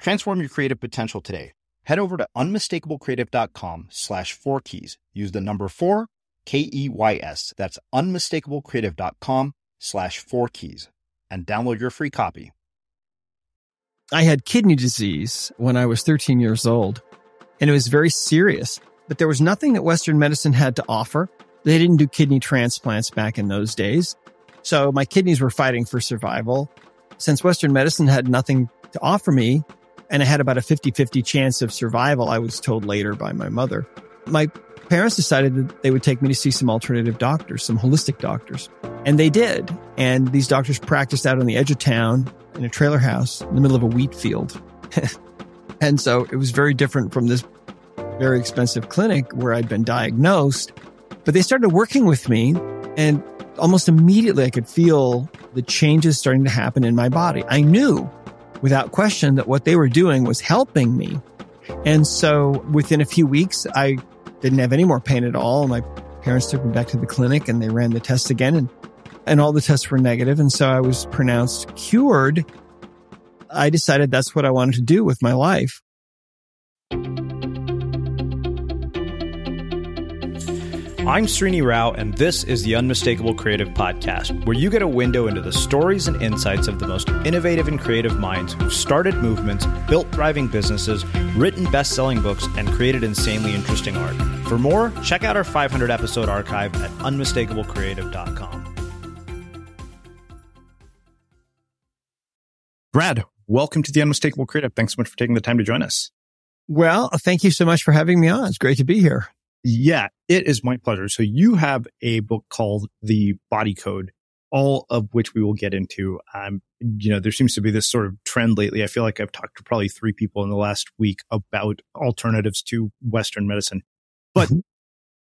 Transform your creative potential today. Head over to unmistakablecreative.com slash four keys. Use the number four, K E Y S. That's unmistakablecreative.com slash four keys and download your free copy. I had kidney disease when I was 13 years old, and it was very serious, but there was nothing that Western medicine had to offer. They didn't do kidney transplants back in those days. So my kidneys were fighting for survival. Since Western medicine had nothing to offer me, and I had about a 50 50 chance of survival, I was told later by my mother. My parents decided that they would take me to see some alternative doctors, some holistic doctors. And they did. And these doctors practiced out on the edge of town in a trailer house in the middle of a wheat field. and so it was very different from this very expensive clinic where I'd been diagnosed. But they started working with me and almost immediately I could feel the changes starting to happen in my body. I knew without question that what they were doing was helping me. And so within a few weeks, I didn't have any more pain at all. My parents took me back to the clinic and they ran the test again and, and all the tests were negative. And so I was pronounced cured. I decided that's what I wanted to do with my life. I'm Srini Rao, and this is the Unmistakable Creative Podcast, where you get a window into the stories and insights of the most innovative and creative minds who've started movements, built thriving businesses, written best selling books, and created insanely interesting art. For more, check out our 500 episode archive at unmistakablecreative.com. Brad, welcome to the Unmistakable Creative. Thanks so much for taking the time to join us. Well, thank you so much for having me on. It's great to be here. Yeah, it is my pleasure. So you have a book called The Body Code, all of which we will get into. Um, you know, there seems to be this sort of trend lately. I feel like I've talked to probably three people in the last week about alternatives to Western medicine. But mm-hmm.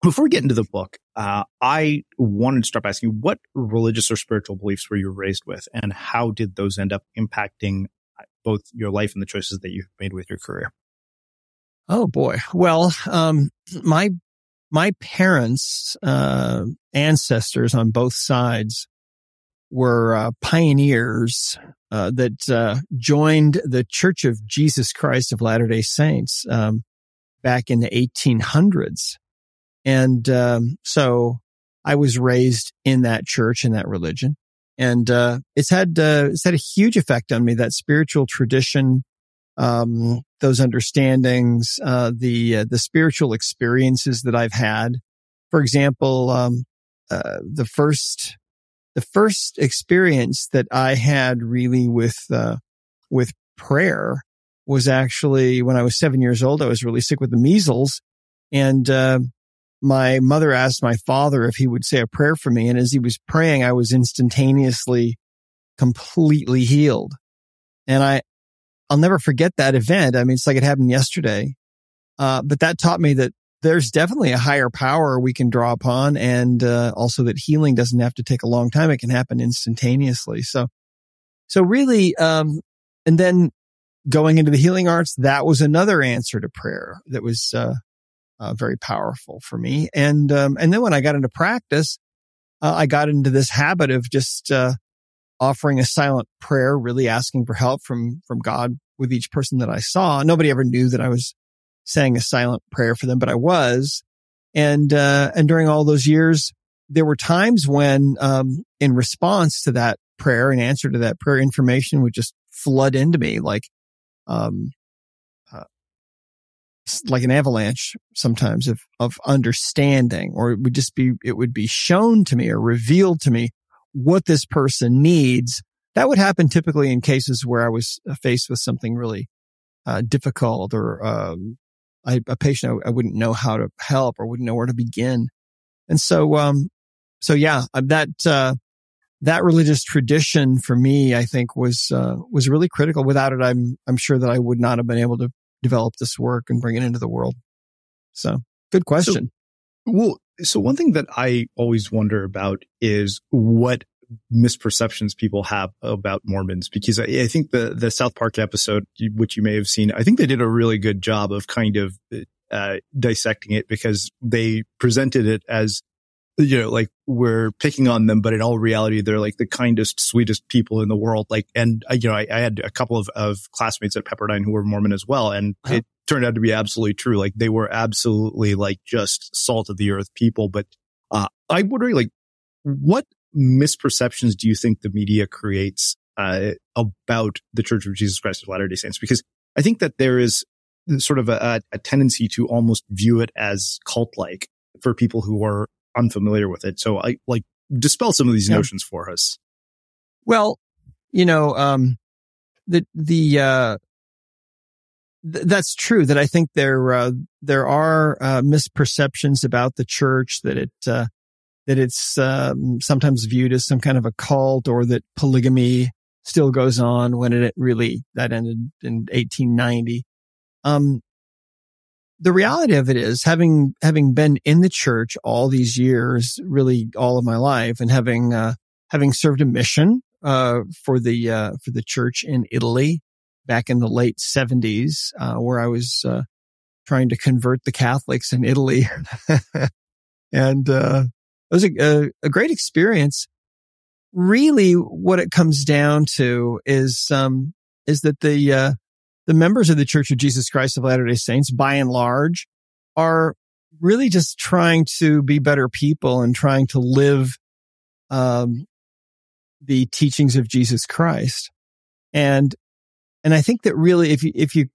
before we get into the book, uh, I wanted to start by asking you what religious or spiritual beliefs were you raised with and how did those end up impacting uh, both your life and the choices that you've made with your career? Oh boy. Well, um, my my parents, uh, ancestors on both sides were uh, pioneers uh, that uh, joined the Church of Jesus Christ of Latter Day Saints um, back in the 1800s, and um, so I was raised in that church in that religion, and uh, it's had uh, it's had a huge effect on me. That spiritual tradition um, those understandings, uh, the uh, the spiritual experiences that I've had. For example, um, uh, the first the first experience that I had really with uh, with prayer was actually when I was seven years old. I was really sick with the measles, and uh, my mother asked my father if he would say a prayer for me. And as he was praying, I was instantaneously completely healed. And I, I'll never forget that event. I mean, it's like it happened yesterday. Uh, but that taught me that there's definitely a higher power we can draw upon. And, uh, also that healing doesn't have to take a long time. It can happen instantaneously. So, so really, um, and then going into the healing arts, that was another answer to prayer that was, uh, uh very powerful for me. And, um, and then when I got into practice, uh, I got into this habit of just, uh, offering a silent prayer, really asking for help from, from God with each person that I saw. Nobody ever knew that I was saying a silent prayer for them, but I was. And, uh, and during all those years, there were times when, um, in response to that prayer, in answer to that prayer, information would just flood into me like, um, uh, like an avalanche sometimes of, of understanding, or it would just be, it would be shown to me or revealed to me what this person needs. That would happen typically in cases where I was faced with something really uh, difficult or um, I, a patient I, I, wouldn't know how to help or wouldn't know where to begin. And so, um, so yeah, uh, that, uh, that religious tradition for me, I think was, uh, was really critical. Without it, I'm, I'm sure that I would not have been able to develop this work and bring it into the world. So good question. So, well, so one thing that I always wonder about is what misperceptions people have about Mormons because I, I, think the the South Park episode, which you may have seen, I think they did a really good job of kind of uh, dissecting it because they presented it as you know like we're picking on them, but in all reality, they're like the kindest, sweetest people in the world. Like, and you know, I, I had a couple of, of classmates at Pepperdine who were Mormon as well, and uh-huh. it turned out to be absolutely true. Like, they were absolutely like just salt of the earth people. But uh, I'm wondering, like, what misperceptions do you think the media creates uh, about the Church of Jesus Christ of Latter Day Saints? Because I think that there is sort of a, a tendency to almost view it as cult-like for people who are unfamiliar with it. So I like dispel some of these yeah. notions for us. Well, you know, um, the the uh, th- that's true. That I think there uh, there are uh, misperceptions about the church that it uh, that it's um, sometimes viewed as some kind of a cult or that polygamy still goes on when it really that ended in 1890 um, the reality of it is having having been in the church all these years really all of my life and having uh, having served a mission uh, for the uh, for the church in Italy back in the late 70s uh, where I was uh, trying to convert the Catholics in Italy. And uh, it was a, a, a great experience. Really, what it comes down to is um, is that the uh, the members of the Church of Jesus Christ of Latter Day Saints, by and large, are really just trying to be better people and trying to live um, the teachings of Jesus Christ. And and I think that really, if you if you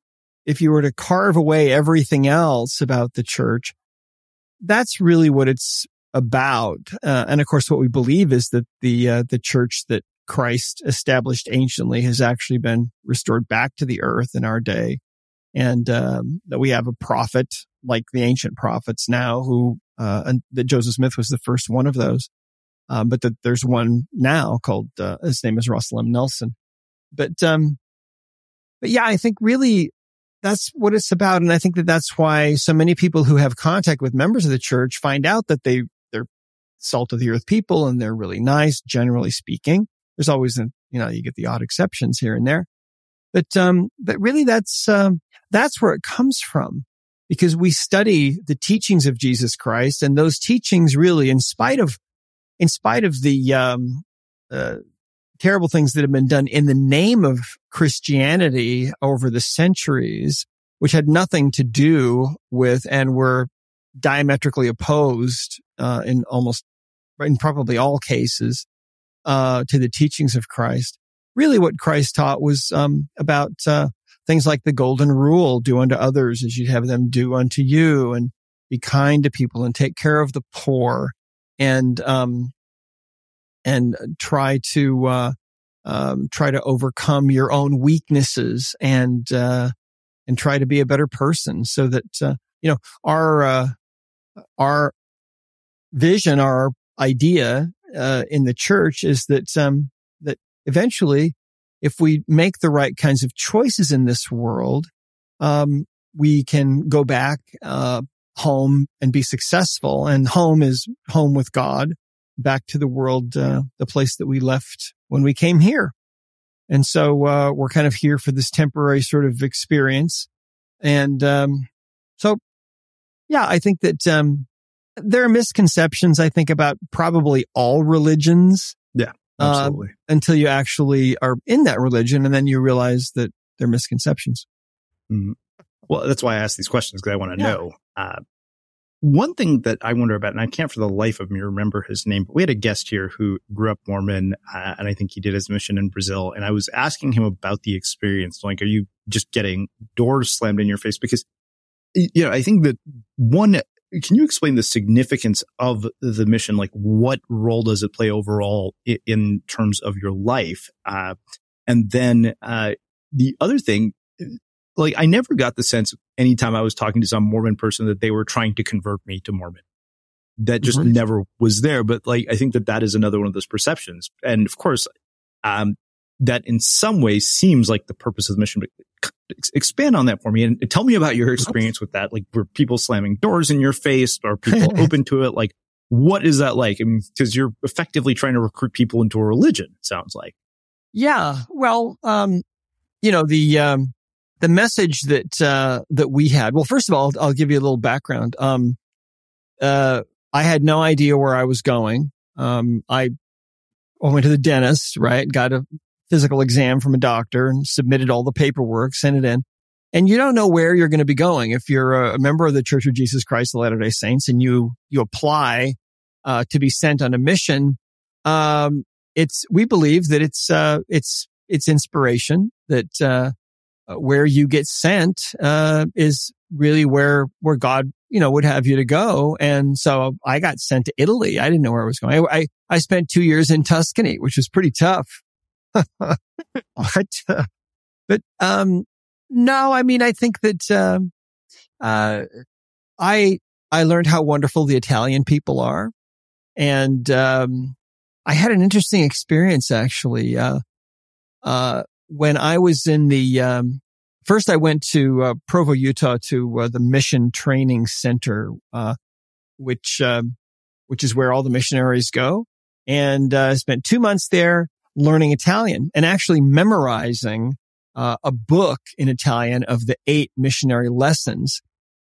if you were to carve away everything else about the church, that's really what it's about. Uh, and of course, what we believe is that the uh, the church that Christ established anciently has actually been restored back to the earth in our day, and um, that we have a prophet like the ancient prophets now, who uh, and that Joseph Smith was the first one of those, um, but that there's one now called uh, his name is Russell M. Nelson. But um, but yeah, I think really that's what it's about. And I think that that's why so many people who have contact with members of the church find out that they salt of the earth people and they're really nice, generally speaking. There's always, a, you know, you get the odd exceptions here and there, but, um, but really that's, um, that's where it comes from because we study the teachings of Jesus Christ and those teachings really, in spite of, in spite of the, um, uh, terrible things that have been done in the name of Christianity over the centuries, which had nothing to do with and were diametrically opposed uh, in almost in probably all cases uh, to the teachings of Christ. Really, what Christ taught was um, about uh, things like the golden rule: do unto others as you'd have them do unto you, and be kind to people and take care of the poor, and um, and try to uh, um, try to overcome your own weaknesses and uh, and try to be a better person, so that uh, you know our uh, our vision, our idea uh, in the church is that um, that eventually, if we make the right kinds of choices in this world, um, we can go back uh, home and be successful. And home is home with God, back to the world, uh, the place that we left when we came here. And so uh, we're kind of here for this temporary sort of experience. And um, so, yeah, I think that um, there are misconceptions, I think, about probably all religions. Yeah, uh, absolutely. Uh, until you actually are in that religion and then you realize that they're misconceptions. Mm-hmm. Well, that's why I ask these questions because I want to yeah. know. Uh, one thing that I wonder about, and I can't for the life of me remember his name, but we had a guest here who grew up Mormon, uh, and I think he did his mission in Brazil. And I was asking him about the experience. Like, are you just getting doors slammed in your face? Because you know, I think that one, can you explain the significance of the mission? Like what role does it play overall in, in terms of your life? Uh, and then, uh, the other thing, like I never got the sense anytime I was talking to some Mormon person that they were trying to convert me to Mormon. That just mm-hmm. never was there. But like, I think that that is another one of those perceptions. And of course, um, that in some ways seems like the purpose of the mission. But expand on that for me and tell me about your experience with that. Like, were people slamming doors in your face? Are people open to it? Like, what is that like? I mean, because you're effectively trying to recruit people into a religion. Sounds like. Yeah. Well, um, you know the um, the message that uh, that we had. Well, first of all, I'll, I'll give you a little background. Um, uh, I had no idea where I was going. Um, I went to the dentist, right? Got a physical exam from a doctor and submitted all the paperwork, sent it in. And you don't know where you're going to be going. If you're a member of the Church of Jesus Christ of Latter-day Saints and you, you apply, uh, to be sent on a mission, um, it's, we believe that it's, uh, it's, it's inspiration that, uh, where you get sent, uh, is really where, where God, you know, would have you to go. And so I got sent to Italy. I didn't know where I was going. I, I, I spent two years in Tuscany, which was pretty tough. but, uh, but, um, no, I mean, I think that, um, uh, I, I learned how wonderful the Italian people are. And, um, I had an interesting experience actually. Uh, uh, when I was in the, um, first I went to, uh, Provo, Utah to, uh, the mission training center, uh, which, um, which is where all the missionaries go. And, uh, spent two months there learning Italian and actually memorizing uh, a book in Italian of the eight missionary lessons.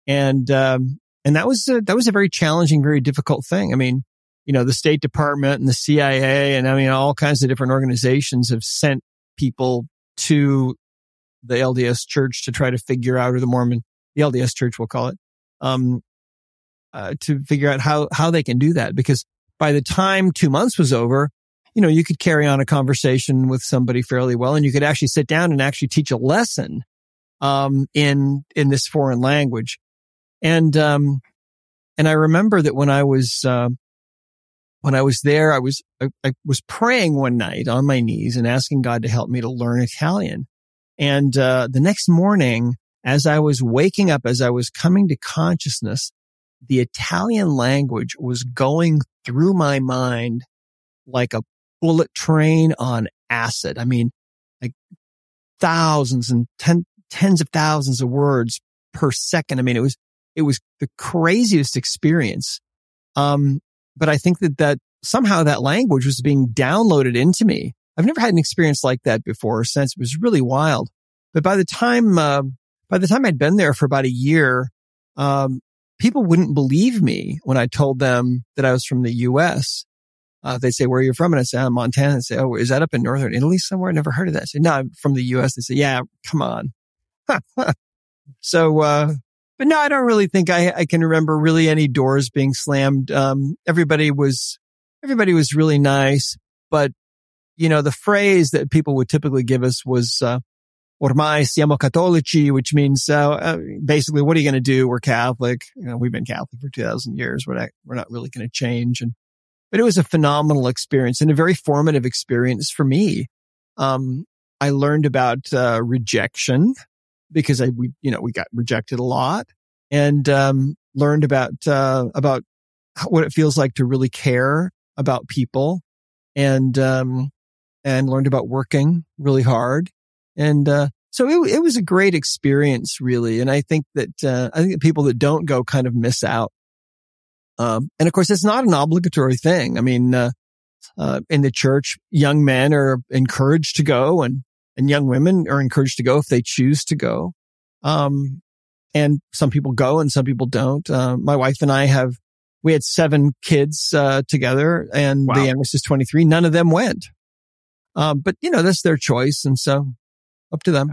And, um, and that was, a, that was a very challenging, very difficult thing. I mean, you know, the State Department and the CIA and I mean, all kinds of different organizations have sent people to the LDS church to try to figure out, or the Mormon, the LDS church, we'll call it, um, uh, to figure out how, how they can do that. Because by the time two months was over, you know, you could carry on a conversation with somebody fairly well and you could actually sit down and actually teach a lesson, um, in, in this foreign language. And, um, and I remember that when I was, uh, when I was there, I was, I, I, was praying one night on my knees and asking God to help me to learn Italian. And, uh, the next morning, as I was waking up, as I was coming to consciousness, the Italian language was going through my mind like a bullet train on acid. I mean, like thousands and ten, tens of thousands of words per second. I mean, it was, it was the craziest experience. Um, but I think that that somehow that language was being downloaded into me. I've never had an experience like that before since it was really wild. But by the time, uh, by the time I'd been there for about a year, um, people wouldn't believe me when I told them that I was from the U.S. Uh, they say, where are you from? And I say, I'm Montana. And say, oh, is that up in Northern Italy somewhere? I never heard of that. I say, no, I'm from the U.S. They say, yeah, come on. so, uh, but no, I don't really think I, I can remember really any doors being slammed. Um, everybody was, everybody was really nice, but you know, the phrase that people would typically give us was, uh, ormai siamo cattolici, which means, uh, uh basically, what are you going to do? We're Catholic. You know, we've been Catholic for 2000 years. We're not, we're not really going to change. And but it was a phenomenal experience and a very formative experience for me. Um, I learned about uh, rejection because I, we, you know, we got rejected a lot and, um, learned about, uh, about what it feels like to really care about people and, um, and learned about working really hard. And, uh, so it, it was a great experience really. And I think that, uh, I think that people that don't go kind of miss out um, and of course, it's not an obligatory thing. I mean, uh, uh, in the church, young men are encouraged to go and, and young women are encouraged to go if they choose to go. Um, and some people go and some people don't. Uh, my wife and I have, we had seven kids, uh, together and wow. the youngest is 23. None of them went. Um, but you know, that's their choice. And so up to them.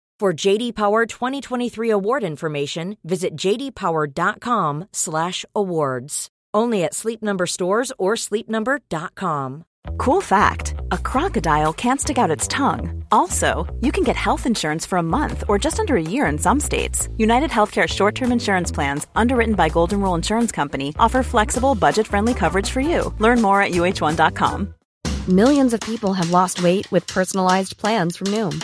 For JD Power 2023 award information, visit jdpower.com/awards. Only at Sleep Number stores or sleepnumber.com. Cool fact a crocodile can't stick out its tongue. Also, you can get health insurance for a month or just under a year in some states. United Healthcare short term insurance plans, underwritten by Golden Rule Insurance Company, offer flexible, budget friendly coverage for you. Learn more at uh1.com. Millions of people have lost weight with personalized plans from Noom,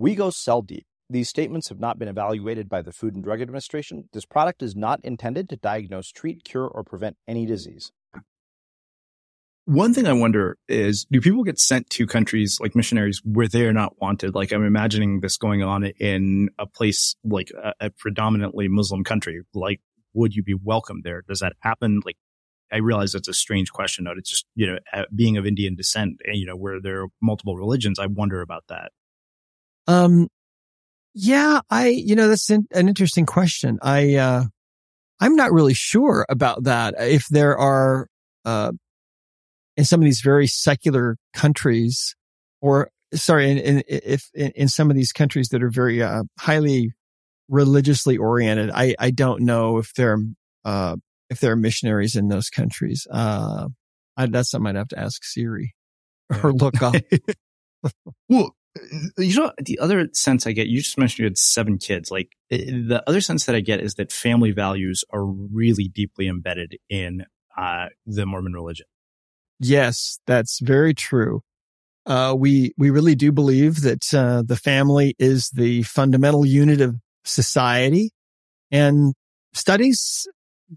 We go cell deep. These statements have not been evaluated by the Food and Drug Administration. This product is not intended to diagnose, treat, cure, or prevent any disease. One thing I wonder is do people get sent to countries like missionaries where they are not wanted? Like I'm imagining this going on in a place like a, a predominantly Muslim country. Like, would you be welcome there? Does that happen? Like, I realize that's a strange question, but it's just, you know, uh, being of Indian descent, eh, you know, where there are multiple religions, I wonder about that. Um, yeah, I, you know, that's an, an interesting question. I, uh, I'm not really sure about that. If there are, uh, in some of these very secular countries or sorry, in, in if in, in, some of these countries that are very, uh, highly religiously oriented, I, I don't know if there, are uh, if there are missionaries in those countries. Uh, I, that's something I'd have to ask Siri or look up. well, you know, the other sense I get, you just mentioned you had seven kids. Like the other sense that I get is that family values are really deeply embedded in uh, the Mormon religion. Yes, that's very true. Uh, we we really do believe that uh, the family is the fundamental unit of society, and studies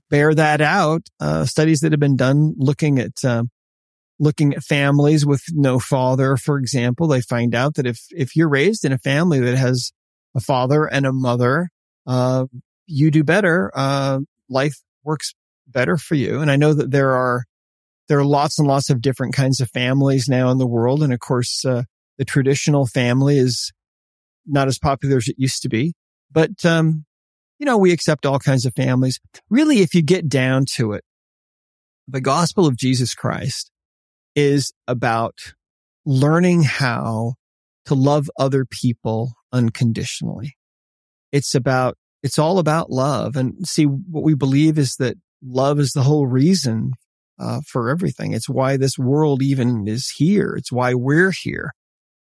bear that out. Uh, studies that have been done looking at uh, looking at families with no father, for example, they find out that if, if you're raised in a family that has a father and a mother, uh, you do better. Uh, life works better for you. And I know that there are, there are lots and lots of different kinds of families now in the world. And of course, uh, the traditional family is not as popular as it used to be, but, um, you know, we accept all kinds of families. Really, if you get down to it, the gospel of Jesus Christ is about learning how to love other people unconditionally. It's about, it's all about love. And see, what we believe is that love is the whole reason uh, for everything. It's why this world even is here. It's why we're here.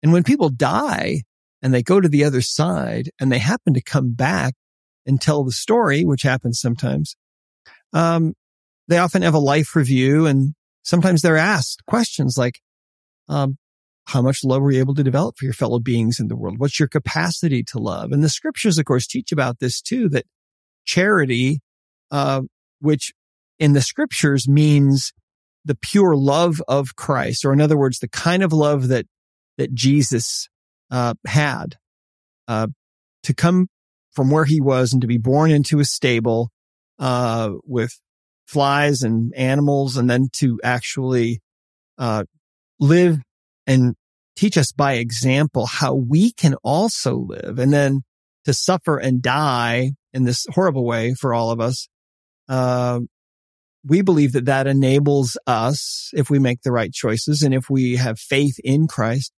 And when people die and they go to the other side and they happen to come back and tell the story, which happens sometimes, um, they often have a life review and sometimes they're asked questions like, um, how much love were you able to develop for your fellow beings in the world? What's your capacity to love? And the scriptures, of course, teach about this too, that charity, uh, which in the scriptures means the pure love of Christ, or in other words, the kind of love that, that Jesus, uh, had, uh, to come from where he was and to be born into a stable, uh, with flies and animals and then to actually, uh, live and teach us by example how we can also live and then to suffer and die in this horrible way for all of us. Uh, we believe that that enables us, if we make the right choices and if we have faith in Christ,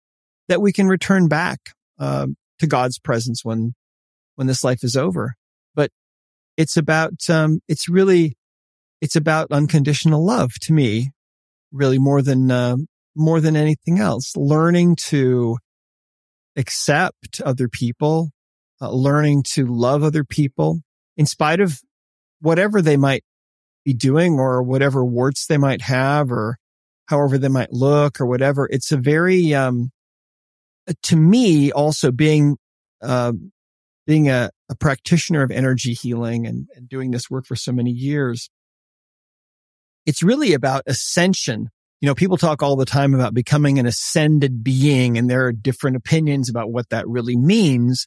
that we can return back uh, to God's presence when when this life is over. But it's about um, it's really it's about unconditional love to me, really more than uh, more than anything else. Learning to accept other people, uh, learning to love other people in spite of whatever they might be doing or whatever warts they might have or however they might look or whatever. It's a very, um, to me, also being, uh, being a, a practitioner of energy healing and, and doing this work for so many years, it's really about ascension. You know, people talk all the time about becoming an ascended being and there are different opinions about what that really means.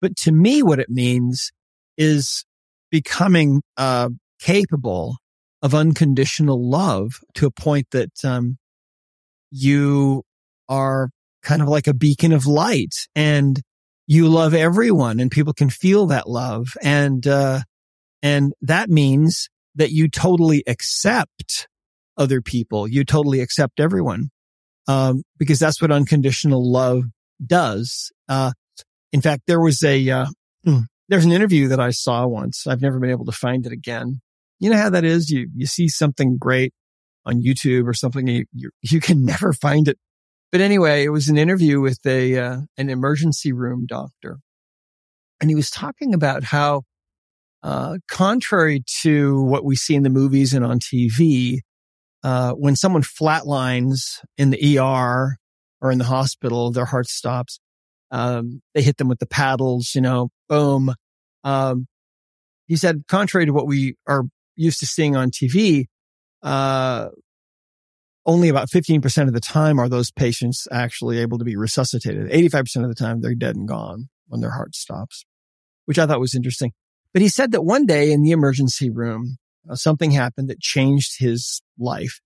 But to me, what it means is becoming, uh, capable of unconditional love to a point that um, you are kind of like a beacon of light and you love everyone and people can feel that love and uh, and that means that you totally accept other people you totally accept everyone um, because that's what unconditional love does uh, in fact there was a uh, hmm, there's an interview that i saw once i've never been able to find it again you know how that is? You, you see something great on YouTube or something, you, you, you can never find it. But anyway, it was an interview with a, uh, an emergency room doctor. And he was talking about how, uh, contrary to what we see in the movies and on TV, uh, when someone flatlines in the ER or in the hospital, their heart stops. Um, they hit them with the paddles, you know, boom. Um, he said, contrary to what we are used to seeing on TV, uh, only about 15% of the time are those patients actually able to be resuscitated. 85% of the time they're dead and gone when their heart stops, which I thought was interesting. But he said that one day in the emergency room, uh, something happened that changed his life.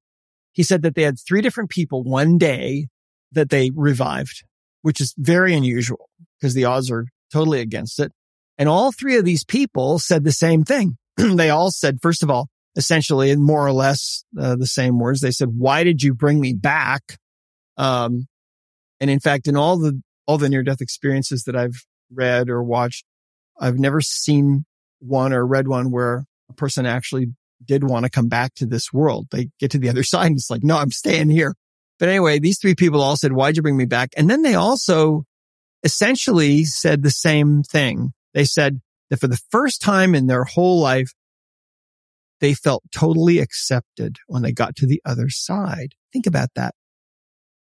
He said that they had three different people one day that they revived, which is very unusual because the odds are totally against it. And all three of these people said the same thing. they all said, first of all, essentially in more or less uh, the same words, they said, why did you bring me back? Um, and in fact, in all the, all the near death experiences that I've read or watched, I've never seen one or read one where a person actually did want to come back to this world. They get to the other side and it's like, no, I'm staying here. But anyway, these three people all said, why'd you bring me back? And then they also essentially said the same thing. They said, that for the first time in their whole life, they felt totally accepted when they got to the other side. Think about that.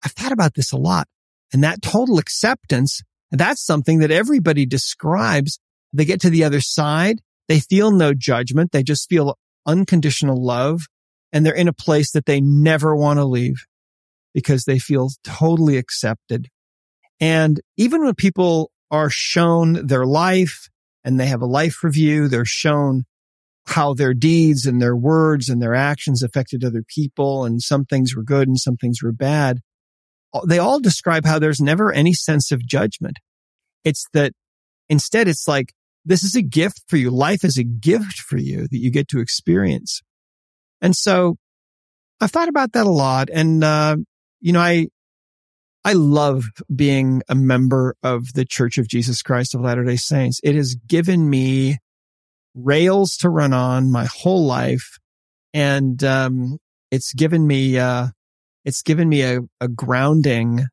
I've thought about this a lot and that total acceptance, that's something that everybody describes. They get to the other side. They feel no judgment. They just feel unconditional love and they're in a place that they never want to leave because they feel totally accepted. And even when people are shown their life and they have a life review. They're shown how their deeds and their words and their actions affected other people. And some things were good and some things were bad. They all describe how there's never any sense of judgment. It's that instead it's like, this is a gift for you. Life is a gift for you that you get to experience. And so I've thought about that a lot. And, uh, you know, I, I love being a member of the Church of Jesus Christ of Latter-day Saints. It has given me rails to run on my whole life. And, um, it's given me, uh, it's given me a, a grounding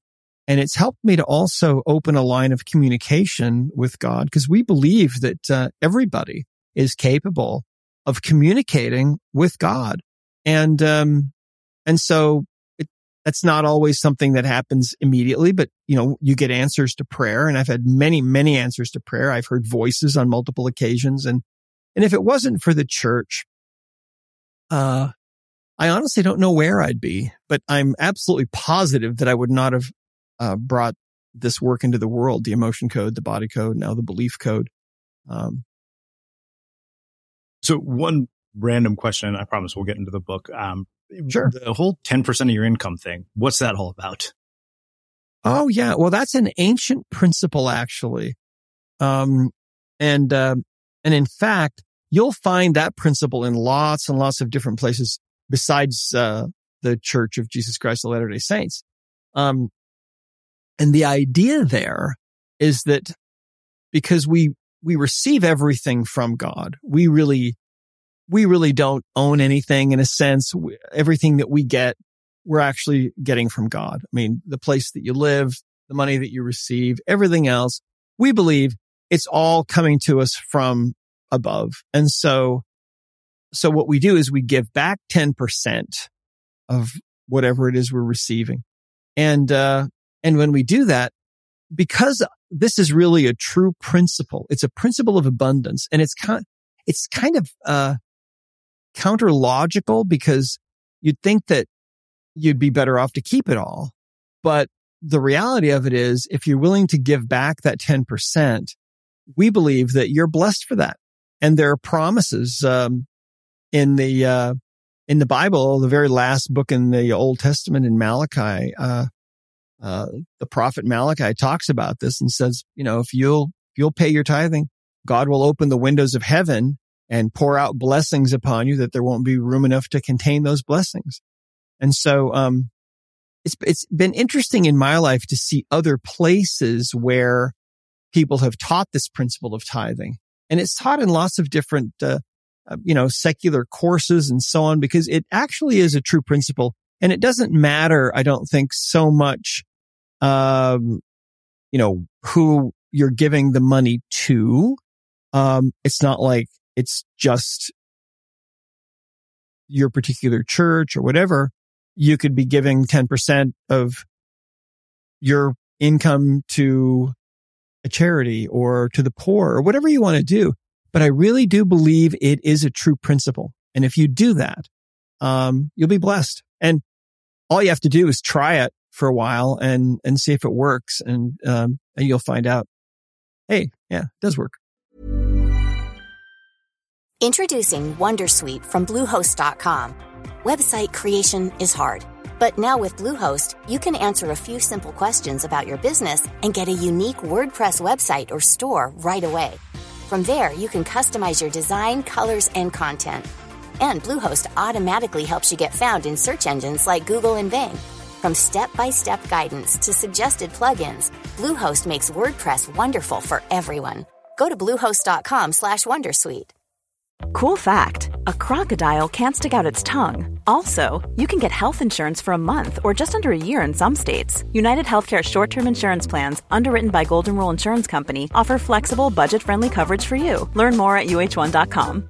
and it's helped me to also open a line of communication with God because we believe that uh, everybody is capable of communicating with God. And, um, and so it, that's not always something that happens immediately, but you know, you get answers to prayer and I've had many, many answers to prayer. I've heard voices on multiple occasions. And, and if it wasn't for the church, uh, I honestly don't know where I'd be, but I'm absolutely positive that I would not have uh, brought this work into the world, the emotion code, the body code, now the belief code. Um, so one random question, I promise we'll get into the book. Um, sure. The whole 10% of your income thing, what's that all about? Oh yeah. Well, that's an ancient principle actually. Um, and, uh, and in fact, you'll find that principle in lots and lots of different places besides, uh, the Church of Jesus Christ of Latter-day Saints. Um, and the idea there is that because we, we receive everything from God, we really, we really don't own anything in a sense. Everything that we get, we're actually getting from God. I mean, the place that you live, the money that you receive, everything else, we believe it's all coming to us from above. And so, so what we do is we give back 10% of whatever it is we're receiving. And, uh, and when we do that, because this is really a true principle, it's a principle of abundance and it's kind, it's kind of, uh, counter logical because you'd think that you'd be better off to keep it all. But the reality of it is if you're willing to give back that 10%, we believe that you're blessed for that. And there are promises, um, in the, uh, in the Bible, the very last book in the Old Testament in Malachi, uh, uh, the prophet Malachi talks about this and says, you know, if you'll, if you'll pay your tithing, God will open the windows of heaven and pour out blessings upon you that there won't be room enough to contain those blessings. And so, um, it's, it's been interesting in my life to see other places where people have taught this principle of tithing and it's taught in lots of different, uh, uh, you know, secular courses and so on, because it actually is a true principle. And it doesn't matter, I don't think so much um, you know, who you're giving the money to. Um, it's not like it's just your particular church or whatever. You could be giving 10% of your income to a charity or to the poor or whatever you want to do. But I really do believe it is a true principle. And if you do that, um, you'll be blessed. And all you have to do is try it for a while and and see if it works. And um and you'll find out hey yeah it does work. Introducing wondersuite from bluehost.com website creation is hard but now with bluehost you can answer a few simple questions about your business and get a unique wordpress website or store right away. From there you can customize your design colors and content. And bluehost automatically helps you get found in search engines like google and bing from step-by-step guidance to suggested plugins, Bluehost makes WordPress wonderful for everyone. Go to bluehost.com/wondersuite. Cool fact: A crocodile can't stick out its tongue. Also, you can get health insurance for a month or just under a year in some states. United Healthcare short-term insurance plans, underwritten by Golden Rule Insurance Company, offer flexible, budget-friendly coverage for you. Learn more at uh1.com.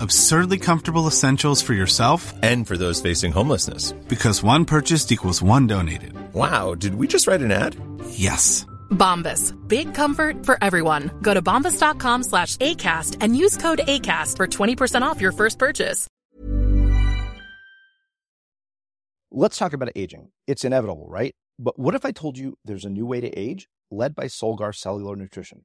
Absurdly comfortable essentials for yourself and for those facing homelessness. Because one purchased equals one donated. Wow, did we just write an ad? Yes. Bombas. Big comfort for everyone. Go to bombas.com slash ACAST and use code ACAST for 20% off your first purchase. Let's talk about aging. It's inevitable, right? But what if I told you there's a new way to age led by Solgar Cellular Nutrition?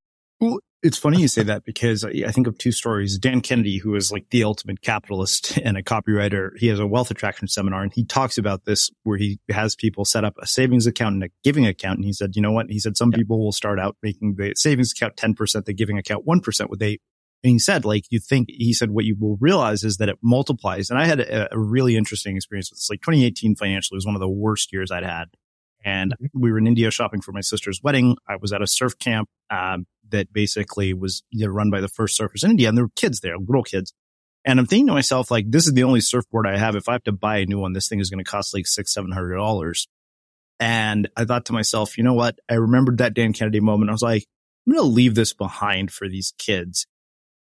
Well, it's funny you say that because I think of two stories. Dan Kennedy, who is like the ultimate capitalist and a copywriter, he has a wealth attraction seminar and he talks about this where he has people set up a savings account and a giving account. And he said, you know what? He said, some people will start out making the savings account 10%, the giving account 1%. What they, and he said, like, you think, he said, what you will realize is that it multiplies. And I had a, a really interesting experience with this. Like 2018 financially was one of the worst years I'd had. And we were in India shopping for my sister's wedding. I was at a surf camp. Um, that basically was you know, run by the first surfers in India. And there were kids there, little kids. And I'm thinking to myself, like, this is the only surfboard I have. If I have to buy a new one, this thing is going to cost like six, seven hundred dollars. And I thought to myself, you know what? I remembered that Dan Kennedy moment. I was like, I'm going to leave this behind for these kids.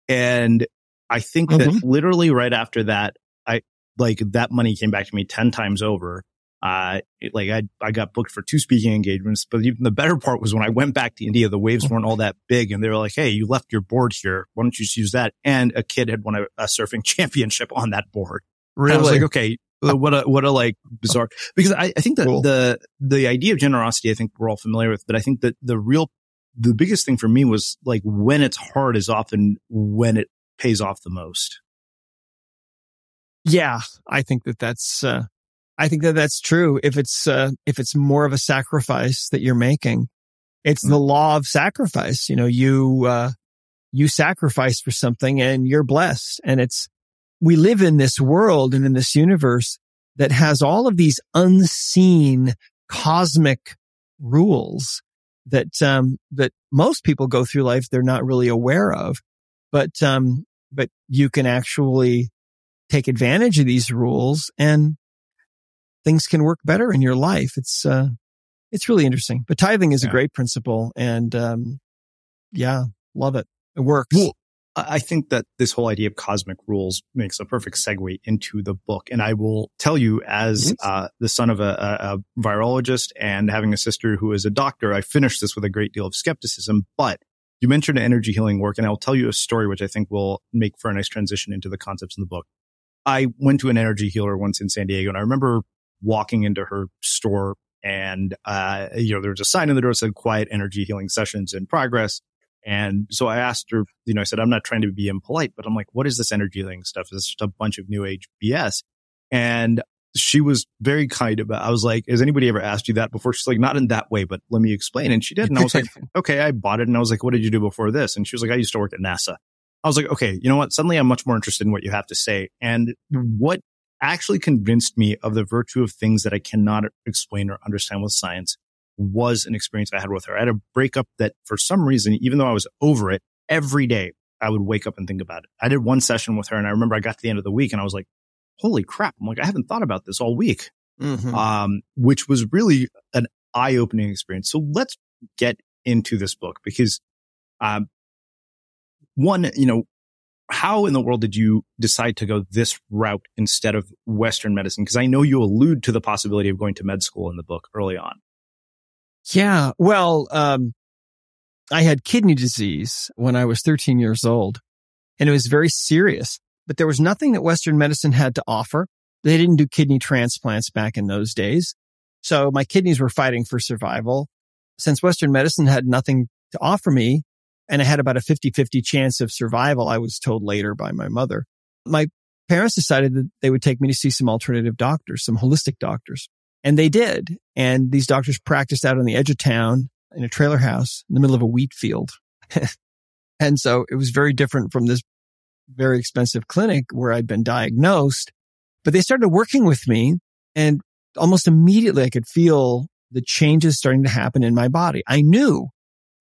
And I think mm-hmm. that literally right after that, I like that money came back to me 10 times over. Uh, like I, I got booked for two speaking engagements, but even the better part was when I went back to India, the waves weren't all that big and they were like, Hey, you left your board here. Why don't you just use that? And a kid had won a, a surfing championship on that board. Really? And I was like, okay, what a, what a like bizarre, because I, I think that cool. the, the idea of generosity, I think we're all familiar with, but I think that the real, the biggest thing for me was like when it's hard is often when it pays off the most. Yeah, I think that that's, uh, I think that that's true. If it's, uh, if it's more of a sacrifice that you're making, it's mm-hmm. the law of sacrifice. You know, you, uh, you sacrifice for something and you're blessed. And it's, we live in this world and in this universe that has all of these unseen cosmic rules that, um, that most people go through life. They're not really aware of, but, um, but you can actually take advantage of these rules and things can work better in your life. It's, uh, it's really interesting, but tithing is yeah. a great principle and, um, yeah, love it. It works. Well, I think that this whole idea of cosmic rules makes a perfect segue into the book. And I will tell you as, uh, the son of a, a, virologist and having a sister who is a doctor, I finished this with a great deal of skepticism, but you mentioned energy healing work and I'll tell you a story, which I think will make for a nice transition into the concepts in the book. I went to an energy healer once in San Diego and I remember walking into her store and, uh, you know, there was a sign in the door that said quiet energy healing sessions in progress. And so I asked her, you know, I said, I'm not trying to be impolite, but I'm like, what is this energy healing stuff? Is this just a bunch of new age BS? And she was very kind about, I was like, has anybody ever asked you that before? She's like, not in that way, but let me explain. And she did. And I was like, okay, I bought it. And I was like, what did you do before this? And she was like, I used to work at NASA. I was like, okay, you know what? Suddenly I'm much more interested in what you have to say. And what actually convinced me of the virtue of things that I cannot explain or understand with science was an experience I had with her. I had a breakup that for some reason, even though I was over it every day, I would wake up and think about it. I did one session with her and I remember I got to the end of the week and I was like, holy crap. I'm like, I haven't thought about this all week. Mhm. Um, which was really an eye opening experience. So let's get into this book because, um, one, you know, how in the world did you decide to go this route instead of Western medicine? Because I know you allude to the possibility of going to med school in the book early on. Yeah. Well, um, I had kidney disease when I was 13 years old and it was very serious, but there was nothing that Western medicine had to offer. They didn't do kidney transplants back in those days. So my kidneys were fighting for survival. Since Western medicine had nothing to offer me and I had about a 50-50 chance of survival, I was told later by my mother. My parents decided that they would take me to see some alternative doctors, some holistic doctors. And they did. And these doctors practiced out on the edge of town in a trailer house in the middle of a wheat field. and so it was very different from this very expensive clinic where I'd been diagnosed. But they started working with me and almost immediately I could feel the changes starting to happen in my body. I knew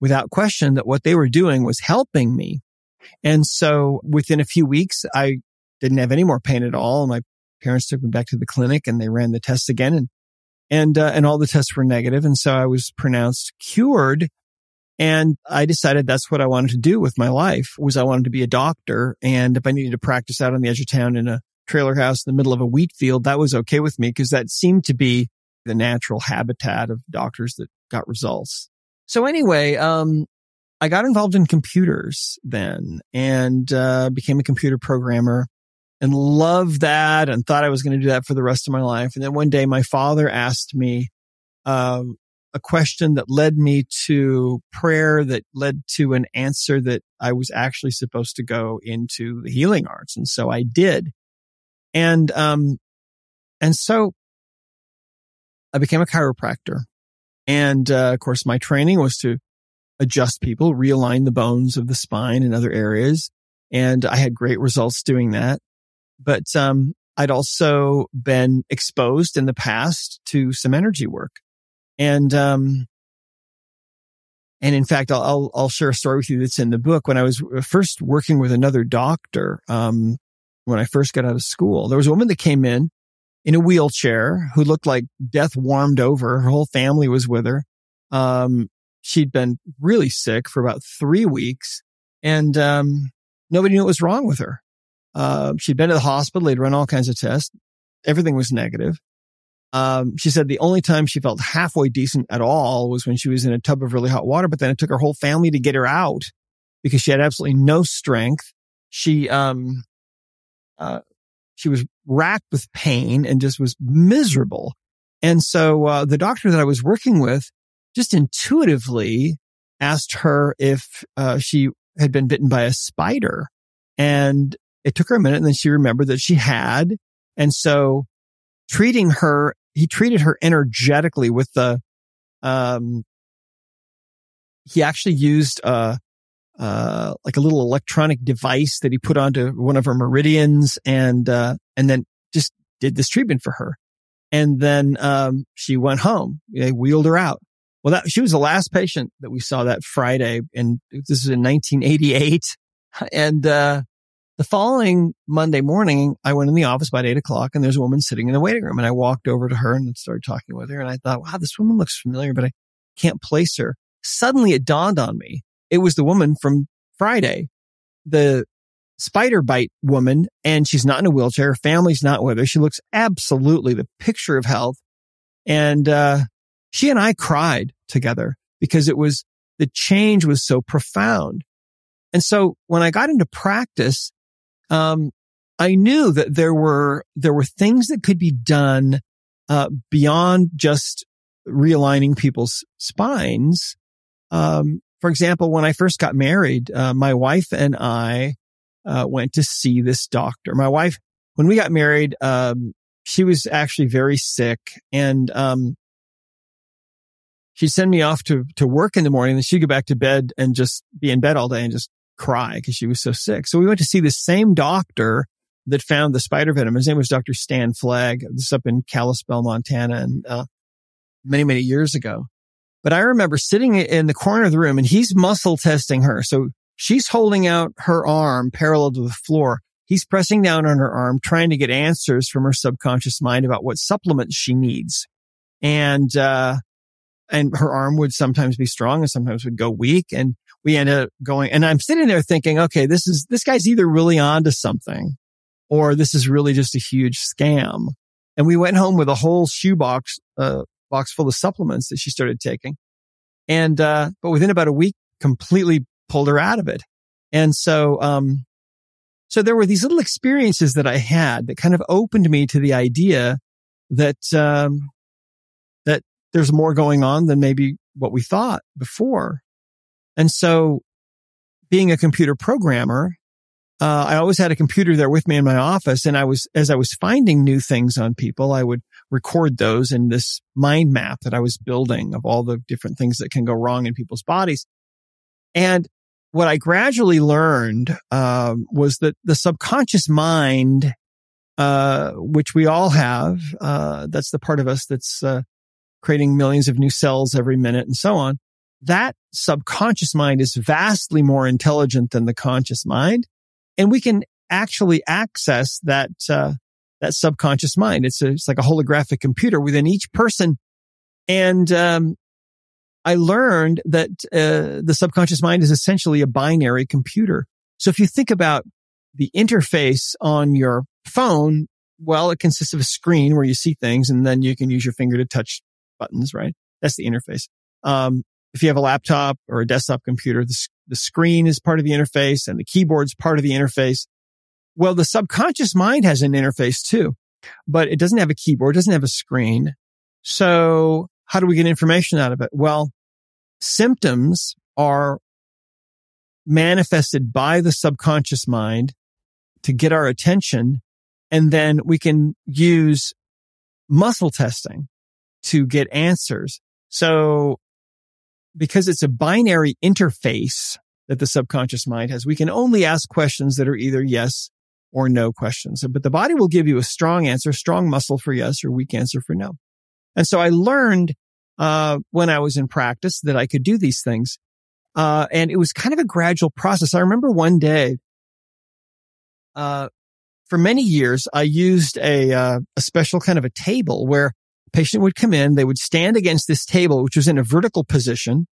without question that what they were doing was helping me. And so within a few weeks, I didn't have any more pain at all. My parents took me back to the clinic and they ran the tests again and and uh, and all the tests were negative and so I was pronounced cured and I decided that's what I wanted to do with my life was I wanted to be a doctor and if I needed to practice out on the edge of town in a trailer house in the middle of a wheat field that was okay with me because that seemed to be the natural habitat of doctors that got results. So anyway, um I got involved in computers then and uh became a computer programmer and loved that and thought I was going to do that for the rest of my life. And then one day my father asked me um, a question that led me to prayer that led to an answer that I was actually supposed to go into the healing arts. And so I did. And, um, and so I became a chiropractor. And, uh, of course, my training was to adjust people, realign the bones of the spine and other areas. And I had great results doing that but um, I'd also been exposed in the past to some energy work, and um, and in fact, I'll, I'll I'll share a story with you that's in the book. When I was first working with another doctor, um, when I first got out of school, there was a woman that came in in a wheelchair who looked like death warmed over. Her whole family was with her. Um, she'd been really sick for about three weeks, and um, nobody knew what was wrong with her. Uh, she'd been to the hospital. They'd run all kinds of tests. Everything was negative. Um, she said the only time she felt halfway decent at all was when she was in a tub of really hot water, but then it took her whole family to get her out because she had absolutely no strength. She, um, uh, she was racked with pain and just was miserable. And so, uh, the doctor that I was working with just intuitively asked her if, uh, she had been bitten by a spider. And it took her a minute and then she remembered that she had. And so treating her, he treated her energetically with the, um, he actually used, uh, uh, like a little electronic device that he put onto one of her meridians and, uh, and then just did this treatment for her. And then, um, she went home. They wheeled her out. Well, that, she was the last patient that we saw that Friday and this is in 1988. And, uh, the following Monday morning, I went in the office about eight o'clock and there's a woman sitting in the waiting room and I walked over to her and started talking with her. And I thought, wow, this woman looks familiar, but I can't place her. Suddenly it dawned on me. It was the woman from Friday, the spider bite woman. And she's not in a wheelchair. Her family's not with her. She looks absolutely the picture of health. And, uh, she and I cried together because it was, the change was so profound. And so when I got into practice, um, I knew that there were, there were things that could be done, uh, beyond just realigning people's spines. Um, for example, when I first got married, uh, my wife and I, uh, went to see this doctor. My wife, when we got married, um, she was actually very sick and, um, she'd send me off to, to work in the morning and she'd go back to bed and just be in bed all day and just cry because she was so sick. So we went to see the same doctor that found the spider venom. His name was Dr. Stan Flagg. This is up in Kalispell, Montana, and uh, many, many years ago. But I remember sitting in the corner of the room and he's muscle testing her. So she's holding out her arm parallel to the floor. He's pressing down on her arm, trying to get answers from her subconscious mind about what supplements she needs. And, uh, and her arm would sometimes be strong and sometimes would go weak. And we ended up going, and I'm sitting there thinking, okay, this is, this guy's either really onto something or this is really just a huge scam. And we went home with a whole shoebox, uh, box full of supplements that she started taking. And, uh, but within about a week, completely pulled her out of it. And so, um, so there were these little experiences that I had that kind of opened me to the idea that, um, that there's more going on than maybe what we thought before. And so being a computer programmer, uh, I always had a computer there with me in my office. And I was, as I was finding new things on people, I would record those in this mind map that I was building of all the different things that can go wrong in people's bodies. And what I gradually learned, um, was that the subconscious mind, uh, which we all have, uh, that's the part of us that's, uh, creating millions of new cells every minute and so on. That subconscious mind is vastly more intelligent than the conscious mind and we can actually access that uh, that subconscious mind. It's a, it's like a holographic computer within each person, and um, I learned that uh, the subconscious mind is essentially a binary computer. So if you think about the interface on your phone, well, it consists of a screen where you see things, and then you can use your finger to touch buttons. Right? That's the interface. Um, if you have a laptop or a desktop computer, the, the screen is part of the interface and the keyboard's part of the interface. Well, the subconscious mind has an interface too, but it doesn't have a keyboard, it doesn't have a screen. So how do we get information out of it? Well, symptoms are manifested by the subconscious mind to get our attention. And then we can use muscle testing to get answers. So because it's a binary interface that the subconscious mind has, we can only ask questions that are either yes or no questions. But the body will give you a strong answer, strong muscle for yes or weak answer for no. And so I learned, uh, when I was in practice that I could do these things. Uh, and it was kind of a gradual process. I remember one day, uh, for many years, I used a, uh, a special kind of a table where a patient would come in, they would stand against this table, which was in a vertical position,